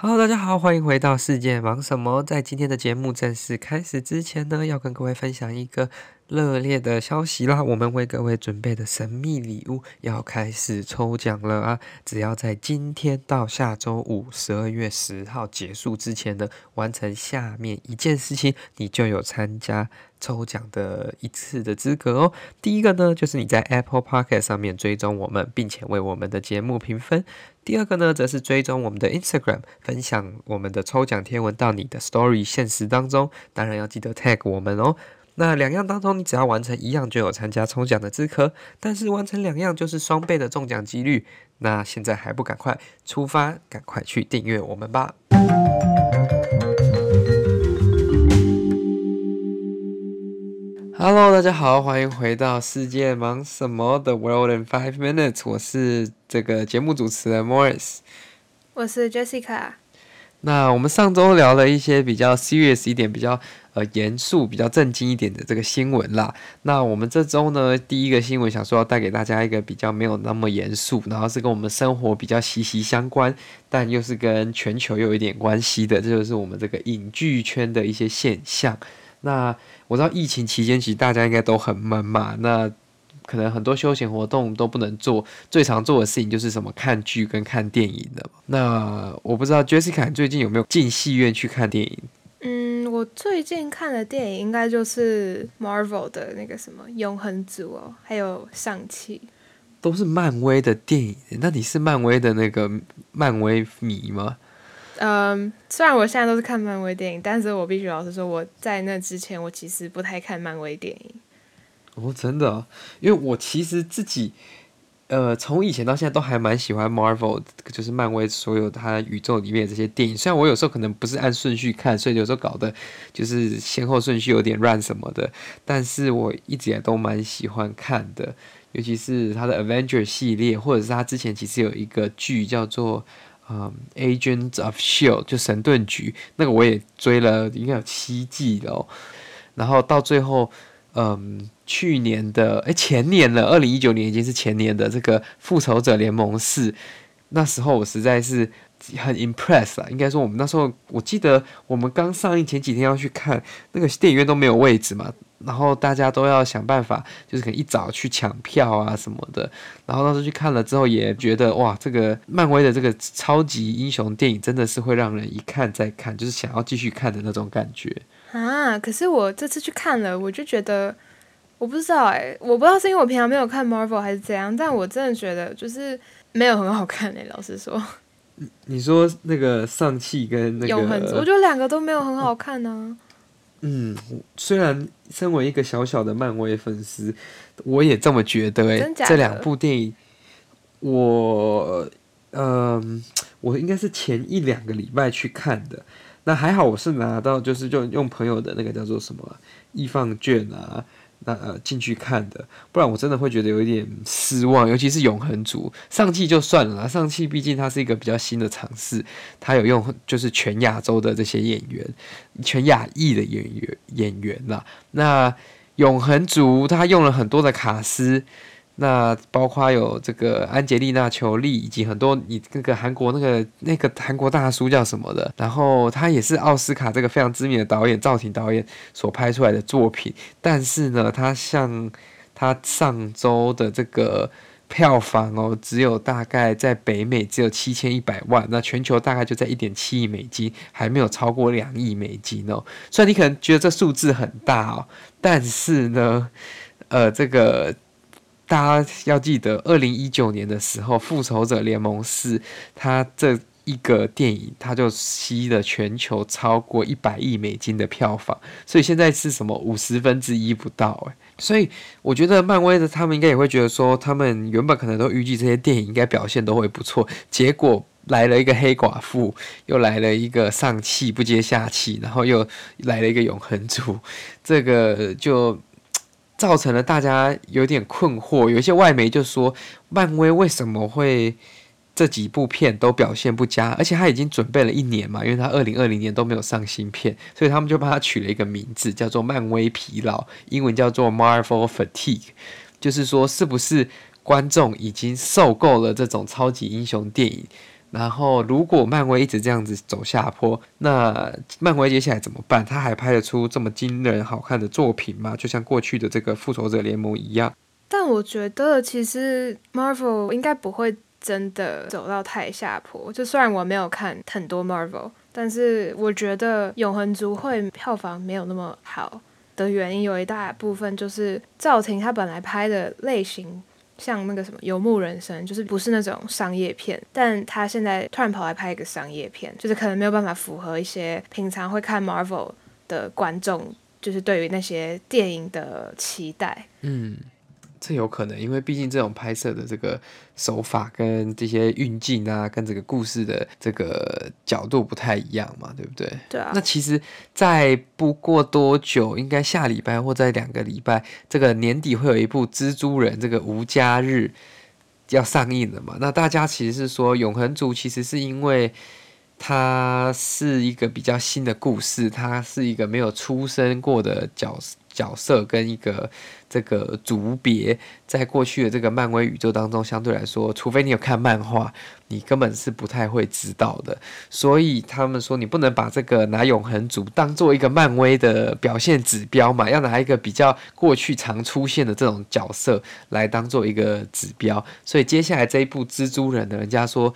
好大家好，欢迎回到世界忙什么。在今天的节目正式开始之前呢，要跟各位分享一个热烈的消息啦！我们为各位准备的神秘礼物要开始抽奖了啊！只要在今天到下周五十二月十号结束之前呢，完成下面一件事情，你就有参加抽奖的一次的资格哦。第一个呢，就是你在 Apple Podcast 上面追踪我们，并且为我们的节目评分；第二个呢，则是追踪我们的 Instagram，分享我们的抽奖贴文到你的 Story 现实当中，当然要记得 tag 我们哦。那两样当中，你只要完成一样，就有参加抽奖的资格。但是完成两样就是双倍的中奖几率。那现在还不赶快出发，赶快去订阅我们吧！Hello，大家好，欢迎回到世界忙什么的 World in Five Minutes。我是这个节目主持人 Morris，我是 Jessica。那我们上周聊了一些比较 serious 一点，比较。呃，严肃、比较震惊一点的这个新闻啦。那我们这周呢，第一个新闻想说要带给大家一个比较没有那么严肃，然后是跟我们生活比较息息相关，但又是跟全球有一点关系的，这就是我们这个影剧圈的一些现象。那我知道疫情期间其实大家应该都很闷嘛，那可能很多休闲活动都不能做，最常做的事情就是什么看剧跟看电影的。那我不知道 Jessica 最近有没有进戏院去看电影？嗯，我最近看的电影应该就是 Marvel 的那个什么《永恒族》哦，还有《上气》，都是漫威的电影。那你是漫威的那个漫威迷吗？嗯，虽然我现在都是看漫威电影，但是我必须老实说，我在那之前我其实不太看漫威电影。哦，真的？因为我其实自己。呃，从以前到现在都还蛮喜欢 Marvel，就是漫威所有它宇宙里面的这些电影。虽然我有时候可能不是按顺序看，所以有时候搞得就是先后顺序有点乱什么的，但是我一直也都蛮喜欢看的。尤其是它的 Avenger 系列，或者是它之前其实有一个剧叫做嗯 Agents of Shield，就神盾局，那个我也追了，应该有七季了。然后到最后。嗯，去年的哎，前年了，二零一九年已经是前年的这个《复仇者联盟四》，那时候我实在是很 impress 啊。应该说，我们那时候我记得我们刚上映前几天要去看，那个电影院都没有位置嘛，然后大家都要想办法，就是可能一早去抢票啊什么的。然后当时去看了之后，也觉得哇，这个漫威的这个超级英雄电影真的是会让人一看再看，就是想要继续看的那种感觉。啊！可是我这次去看了，我就觉得，我不知道哎、我不知道是因为我平常没有看 Marvel 还是怎样，但我真的觉得就是没有很好看哎、老实说。你说那个丧气跟那个我觉得两个都没有很好看呢、啊。嗯，虽然身为一个小小的漫威粉丝，我也这么觉得哎、欸。这两部电影，我嗯、呃，我应该是前一两个礼拜去看的。那还好，我是拿到就是就用朋友的那个叫做什么易放券啊，那呃进去看的，不然我真的会觉得有一点失望。尤其是永恒族，上气就算了啦，尚气毕竟它是一个比较新的尝试，它有用就是全亚洲的这些演员，全亚裔的演员演员啦。那永恒族它用了很多的卡斯。那包括有这个安洁莉娜·裘莉，以及很多你那个韩国那个那个韩国大叔叫什么的，然后他也是奥斯卡这个非常知名的导演赵婷导演所拍出来的作品，但是呢，他像他上周的这个票房哦，只有大概在北美只有七千一百万，那全球大概就在一点七亿美金，还没有超过两亿美金哦。虽然你可能觉得这数字很大哦，但是呢，呃，这个。大家要记得，二零一九年的时候，《复仇者联盟四》它这一个电影，它就吸了全球超过一百亿美金的票房，所以现在是什么五十分之一不到诶，所以我觉得漫威的他们应该也会觉得说，他们原本可能都预计这些电影应该表现都会不错，结果来了一个黑寡妇，又来了一个上气不接下气，然后又来了一个永恒族，这个就。造成了大家有点困惑，有一些外媒就说，漫威为什么会这几部片都表现不佳？而且他已经准备了一年嘛，因为他二零二零年都没有上新片，所以他们就帮他取了一个名字，叫做“漫威疲劳”，英文叫做 Marvel Fatigue，就是说是不是观众已经受够了这种超级英雄电影？然后，如果漫威一直这样子走下坡，那漫威接下来怎么办？他还拍得出这么惊人好看的作品吗？就像过去的这个复仇者联盟一样。但我觉得，其实 Marvel 应该不会真的走到太下坡。就虽然我没有看很多 Marvel，但是我觉得永恒族会票房没有那么好的原因，有一大部分就是赵婷她本来拍的类型。像那个什么《游牧人生》，就是不是那种商业片，但他现在突然跑来拍一个商业片，就是可能没有办法符合一些平常会看 Marvel 的观众，就是对于那些电影的期待。嗯。这有可能，因为毕竟这种拍摄的这个手法跟这些运镜啊，跟这个故事的这个角度不太一样嘛，对不对？对啊。那其实，在不过多久，应该下礼拜或在两个礼拜，这个年底会有一部《蜘蛛人》这个无家日要上映了嘛？那大家其实是说，永恒族其实是因为它是一个比较新的故事，它是一个没有出生过的角。角色跟一个这个族别，在过去的这个漫威宇宙当中，相对来说，除非你有看漫画，你根本是不太会知道的。所以他们说，你不能把这个拿永恒族当做一个漫威的表现指标嘛，要拿一个比较过去常出现的这种角色来当做一个指标。所以接下来这一部蜘蛛人呢，人家说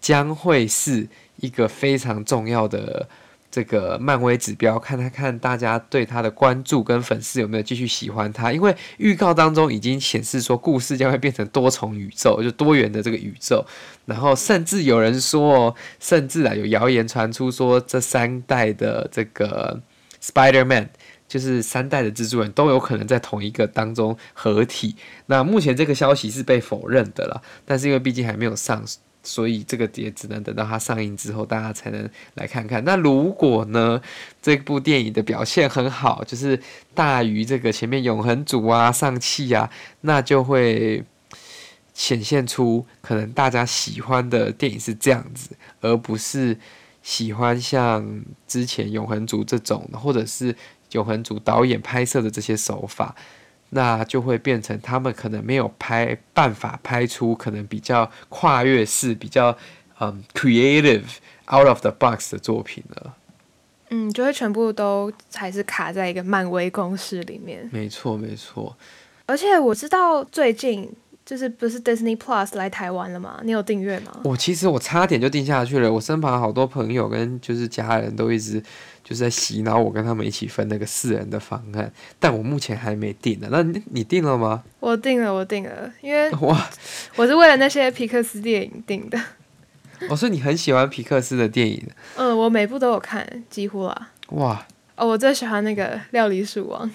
将会是一个非常重要的。这个漫威指标，看他看大家对他的关注跟粉丝有没有继续喜欢他，因为预告当中已经显示说故事将会变成多重宇宙，就多元的这个宇宙，然后甚至有人说，甚至啊有谣言传出说这三代的这个 Spider-Man，就是三代的蜘蛛人都有可能在同一个当中合体。那目前这个消息是被否认的了，但是因为毕竟还没有上。所以这个也只能等到它上映之后，大家才能来看看。那如果呢，这部电影的表现很好，就是大于这个前面永恒族啊、上汽啊，那就会显现出可能大家喜欢的电影是这样子，而不是喜欢像之前永恒族这种，或者是永恒族导演拍摄的这些手法。那就会变成他们可能没有拍办法拍出可能比较跨越式、比较嗯 creative out of the box 的作品了。嗯，就会全部都还是卡在一个漫威公式里面。没错，没错。而且我知道最近就是不是 Disney Plus 来台湾了吗？你有订阅吗？我其实我差点就订下去了。我身旁好多朋友跟就是家人都一直。就是在洗脑我跟他们一起分那个四人的方案，但我目前还没定呢。那你你定了吗？我定了，我定了，因为哇，我是为了那些皮克斯电影定的。我说、哦、你很喜欢皮克斯的电影？嗯，我每部都有看，几乎啦。哇，哦，我最喜欢那个《料理鼠王》。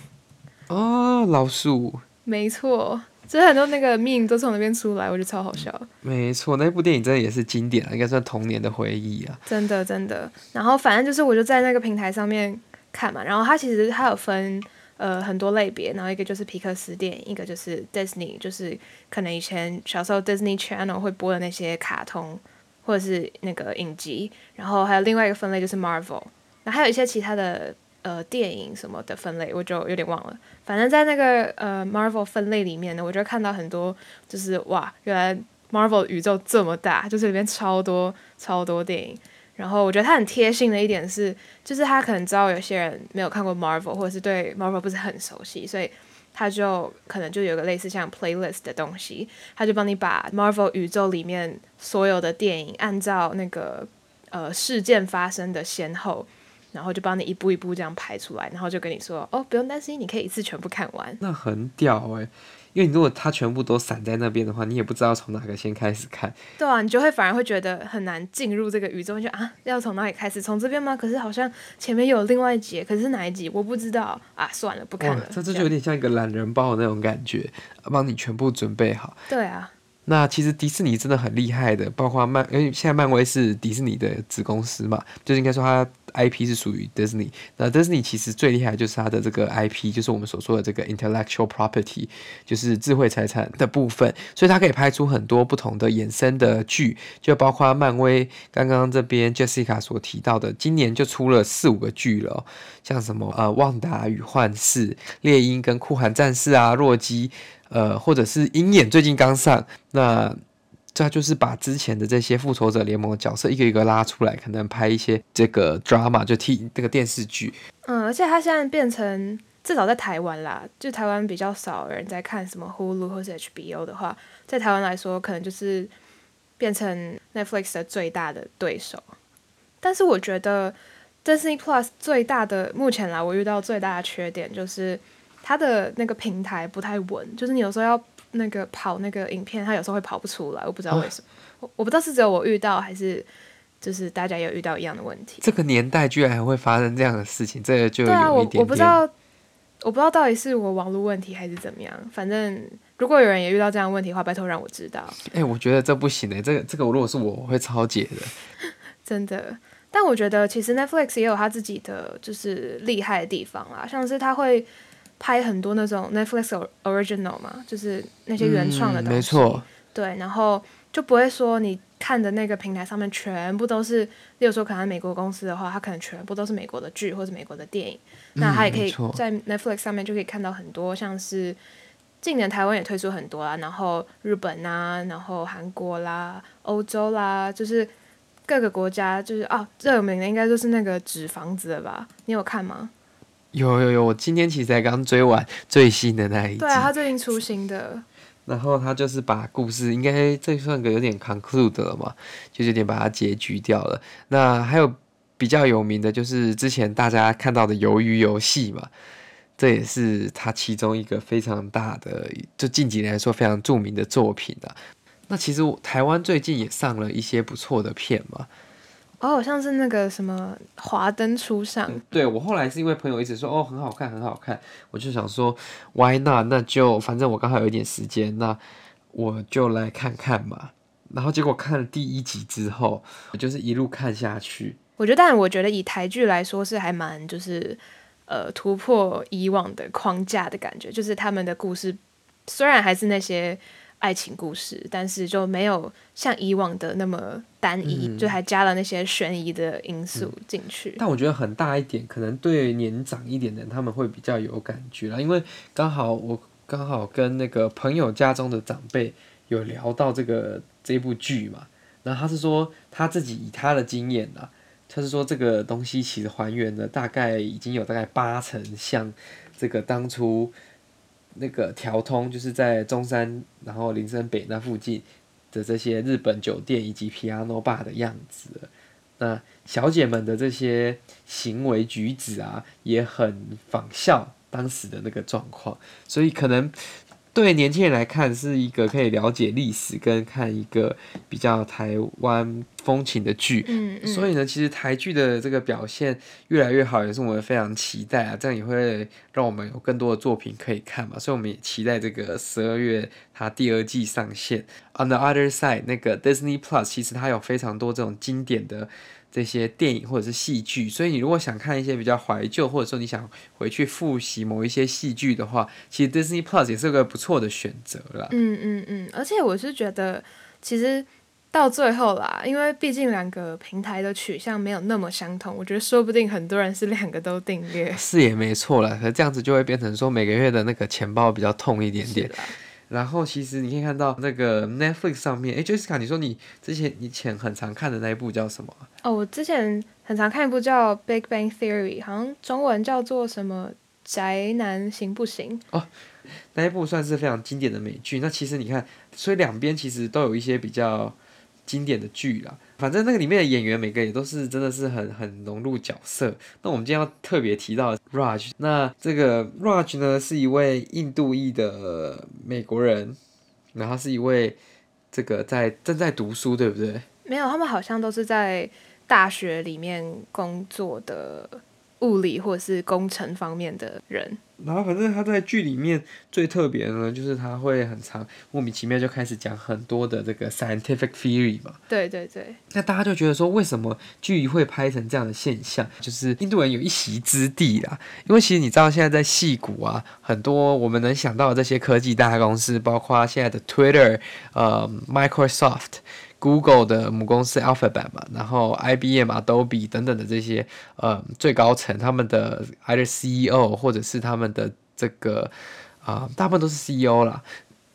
哦，老鼠。没错。其实很多那个 meme 都从那边出来，我觉得超好笑。没错，那部电影真的也是经典啊，应该算童年的回忆啊。真的真的，然后反正就是我就在那个平台上面看嘛，然后它其实它有分呃很多类别，然后一个就是皮克斯电影，一个就是 Disney，就是可能以前小时候 Disney Channel 会播的那些卡通或者是那个影集，然后还有另外一个分类就是 Marvel，然后还有一些其他的。呃，电影什么的分类我就有点忘了。反正，在那个呃 Marvel 分类里面呢，我就看到很多，就是哇，原来 Marvel 宇宙这么大，就是里面超多超多电影。然后我觉得他很贴心的一点是，就是他可能知道有些人没有看过 Marvel，或者是对 Marvel 不是很熟悉，所以他就可能就有个类似像 playlist 的东西，他就帮你把 Marvel 宇宙里面所有的电影按照那个呃事件发生的先后。然后就帮你一步一步这样排出来，然后就跟你说，哦，不用担心，你可以一次全部看完。那很屌哎，因为你如果它全部都散在那边的话，你也不知道从哪个先开始看。对啊，你就会反而会觉得很难进入这个宇宙，就啊，要从哪里开始？从这边吗？可是好像前面有另外一集，可是哪一集我不知道啊，算了，不看了。这这就有点像一个懒人包的那种感觉，帮你全部准备好。对啊。那其实迪士尼真的很厉害的，包括漫，因为现在漫威是迪士尼的子公司嘛，就是应该说它 IP 是属于 Disney，。那 Disney 其实最厉害就是它的这个 IP，就是我们所说的这个 intellectual property，就是智慧财产的部分，所以它可以拍出很多不同的衍生的剧，就包括漫威刚刚这边 Jessica 所提到的，今年就出了四五个剧了，像什么呃旺达与幻视、猎鹰跟酷寒战士啊、洛基。呃，或者是鹰眼最近刚上，那他就是把之前的这些复仇者联盟的角色一个一个拉出来，可能拍一些这个 drama 就替这个电视剧。嗯，而且他现在变成至少在台湾啦，就台湾比较少人在看什么 Hulu 或是 HBO 的话，在台湾来说，可能就是变成 Netflix 的最大的对手。但是我觉得 Disney Plus 最大的目前来我遇到最大的缺点就是它的那个平台不太稳，就是你有时候要。那个跑那个影片，它有时候会跑不出来，我不知道为什么。我、啊、我不知道是只有我遇到，还是就是大家有遇到一样的问题。这个年代居然还会发生这样的事情，这个就有一点点。对啊，我我不知道，我不知道到底是我网络问题还是怎么样。反正如果有人也遇到这样的问题的话，拜托让我知道。哎、欸，我觉得这不行哎、欸，这个这个如果是我，我会超解的。真的，但我觉得其实 Netflix 也有他自己的就是厉害的地方啦，像是他会。拍很多那种 Netflix original 嘛，就是那些原创的东西。嗯，没错。对，然后就不会说你看的那个平台上面全部都是，例如说可能美国公司的话，它可能全部都是美国的剧或者美国的电影。嗯，那它也可以在 Netflix 上面就可以看到很多，像是近年台湾也推出很多啦，然后日本啊，然后韩国啦、欧洲啦，就是各个国家，就是啊，最有名的应该就是那个纸房子了吧？你有看吗？有有有，我今天其实才刚追完最新的那一集。对啊，他最近出新的。然后他就是把故事，应该这算个有点 conclude 了嘛，就有点把它结局掉了。那还有比较有名的就是之前大家看到的《鱿鱼游戏》嘛，这也是他其中一个非常大的，就近几年来说非常著名的作品啊。那其实台湾最近也上了一些不错的片嘛。哦，像是那个什么《华灯初上》。对，我后来是因为朋友一直说哦很好看很好看，我就想说 Why not？那就反正我刚好有一点时间，那我就来看看嘛。然后结果看了第一集之后，我就是一路看下去。我觉得，但我觉得以台剧来说是还蛮就是呃突破以往的框架的感觉，就是他们的故事虽然还是那些。爱情故事，但是就没有像以往的那么单一，嗯、就还加了那些悬疑的因素进去、嗯。但我觉得很大一点，可能对年长一点的人他们会比较有感觉啦，因为刚好我刚好跟那个朋友家中的长辈有聊到这个这部剧嘛，然后他是说他自己以他的经验啊，他是说这个东西其实还原了大概已经有大概八成像这个当初。那个调通就是在中山，然后林森北那附近的这些日本酒店以及 Piano Bar 的样子，那小姐们的这些行为举止啊，也很仿效当时的那个状况，所以可能。对年轻人来看，是一个可以了解历史跟看一个比较台湾风情的剧。嗯嗯。所以呢，其实台剧的这个表现越来越好，也是我们非常期待啊。这样也会让我们有更多的作品可以看嘛。所以我们也期待这个十二月它第二季上线。On the other side，那个 Disney Plus 其实它有非常多这种经典的。这些电影或者是戏剧，所以你如果想看一些比较怀旧，或者说你想回去复习某一些戏剧的话，其实 Disney Plus 也是个不错的选择啦。嗯嗯嗯，而且我是觉得，其实到最后啦，因为毕竟两个平台的取向没有那么相同，我觉得说不定很多人是两个都订阅。是也没错啦，可这样子就会变成说每个月的那个钱包比较痛一点点。然后其实你可以看到那个 Netflix 上面，哎，Jessica，你说你之前以前很常看的那一部叫什么？哦，我之前很常看一部叫《Big Bang Theory》，好像中文叫做什么“宅男行不行”？哦，那一部算是非常经典的美剧。那其实你看，所以两边其实都有一些比较经典的剧啦。反正那个里面的演员每个也都是真的是很很融入角色。那我们今天要特别提到 Raj，那这个 Raj 呢是一位印度裔的美国人，然后是一位这个在正在读书，对不对？没有，他们好像都是在大学里面工作的物理或者是工程方面的人。然后反正他在剧里面最特别的呢，就是他会很常莫名其妙就开始讲很多的这个 scientific theory 嘛。对对对。那大家就觉得说，为什么剧会拍成这样的现象？就是印度人有一席之地啦。因为其实你知道，现在在戏谷啊，很多我们能想到的这些科技大公司，包括现在的 Twitter、呃 Microsoft。Google 的母公司 Alphabet 嘛，然后 IBM、Adobe 等等的这些呃最高层，他们的 either CEO 或者是他们的这个啊、大部分都是 CEO 啦。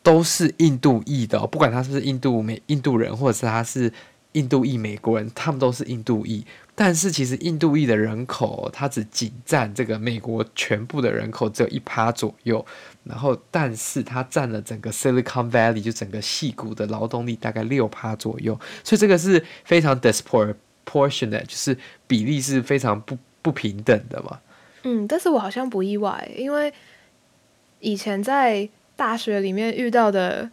都是印度裔的，不管他是不是印度美印度人，或者是他是印度裔美国人，他们都是印度裔。但是其实印度裔的人口，它只仅占这个美国全部的人口只有一趴左右。然后，但是它占了整个 Silicon Valley 就整个戏谷的劳动力大概六趴左右。所以这个是非常 disproportionate，就是比例是非常不不平等的嘛。嗯，但是我好像不意外，因为以前在大学里面遇到的，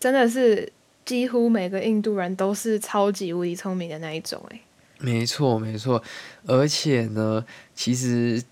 真的是几乎每个印度人都是超级无敌聪明的那一种，诶，没错没错，而且呢，其实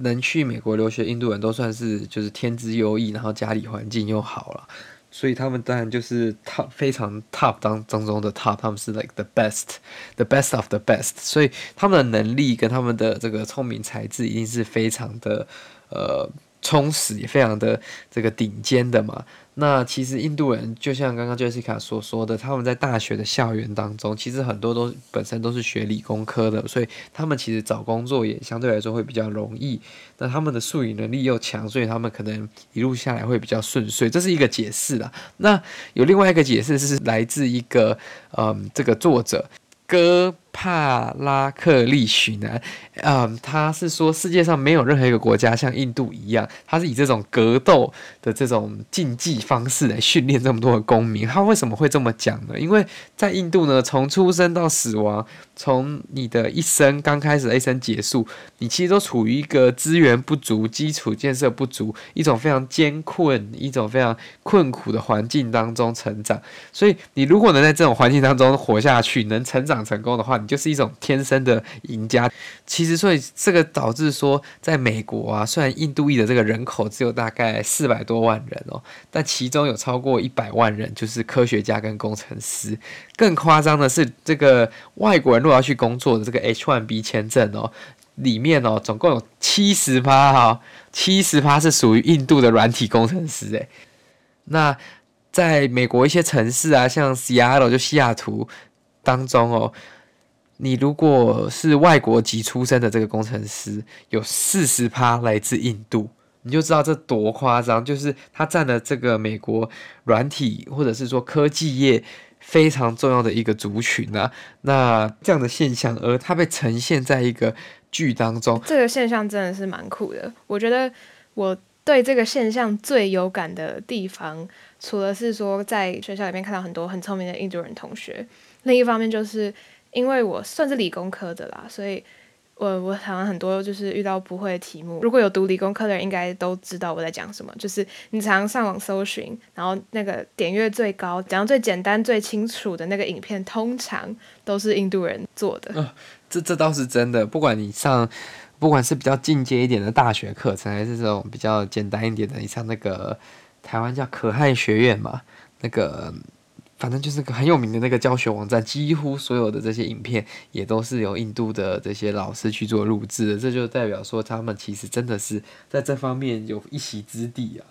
能去美国留学印度人都算是就是天资优异，然后家里环境又好了，所以他们当然就是 top 非常 top 当当中的 top，他们是 like the best，the best of the best，所以他们的能力跟他们的这个聪明才智一定是非常的呃。充实也非常的这个顶尖的嘛。那其实印度人就像刚刚 Jessica 所说的，他们在大学的校园当中，其实很多都本身都是学理工科的，所以他们其实找工作也相对来说会比较容易。那他们的术语能力又强，所以他们可能一路下来会比较顺遂。这是一个解释啦。那有另外一个解释是来自一个嗯，这个作者哥。帕拉克利许南，嗯，他是说世界上没有任何一个国家像印度一样，他是以这种格斗的这种竞技方式来训练这么多的公民。他为什么会这么讲呢？因为在印度呢，从出生到死亡，从你的一生刚开始的一生结束，你其实都处于一个资源不足、基础建设不足、一种非常艰困、一种非常困苦的环境当中成长。所以，你如果能在这种环境当中活下去，能成长成功的话，你就是一种天生的赢家。其实，所以这个导致说，在美国啊，虽然印度裔的这个人口只有大概四百多万人哦，但其中有超过一百万人就是科学家跟工程师。更夸张的是，这个外国人如果要去工作的这个 H-1B 签证哦，里面哦，总共有七十趴哈，七十趴是属于印度的软体工程师诶。那在美国一些城市啊，像 Seattle 就西雅图当中哦。你如果是外国籍出身的这个工程师，有四十趴来自印度，你就知道这多夸张。就是他占了这个美国软体或者是说科技业非常重要的一个族群啊。那这样的现象，而它被呈现在一个剧当中，这个现象真的是蛮酷的。我觉得我对这个现象最有感的地方，除了是说在学校里面看到很多很聪明的印度人同学，另一方面就是。因为我算是理工科的啦，所以我我好像很多就是遇到不会的题目，如果有读理工科的人，应该都知道我在讲什么。就是你常常上网搜寻，然后那个点阅最高、讲最简单、最清楚的那个影片，通常都是印度人做的。这这倒是真的。不管你上，不管是比较进阶一点的大学课程，还是这种比较简单一点的，你像那个台湾叫可汗学院嘛，那个。反正就是个很有名的那个教学网站，几乎所有的这些影片也都是由印度的这些老师去做录制的，这就代表说他们其实真的是在这方面有一席之地啊。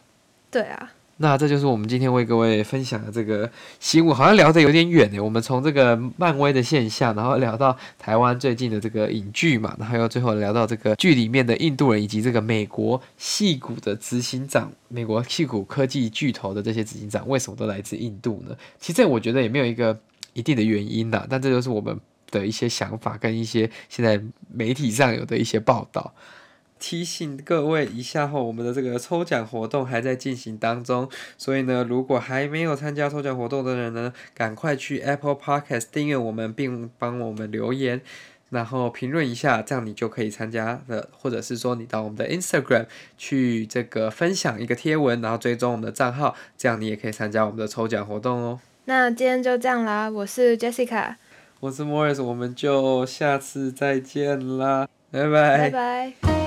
对啊。那这就是我们今天为各位分享的这个新闻，好像聊得有点远诶。我们从这个漫威的现象，然后聊到台湾最近的这个影剧嘛，然后又最后聊到这个剧里面的印度人，以及这个美国戏骨的执行长，美国戏骨科技巨头的这些执行长，为什么都来自印度呢？其实我觉得也没有一个一定的原因呐，但这就是我们的一些想法跟一些现在媒体上有的一些报道。提醒各位一下后，我们的这个抽奖活动还在进行当中，所以呢，如果还没有参加抽奖活动的人呢，赶快去 Apple Podcast 订阅我们，并帮我们留言，然后评论一下，这样你就可以参加的。或者是说，你到我们的 Instagram 去这个分享一个贴文，然后追踪我们的账号，这样你也可以参加我们的抽奖活动哦。那今天就这样啦，我是 Jessica，我是 Morris，我们就下次再见啦，拜拜，拜拜。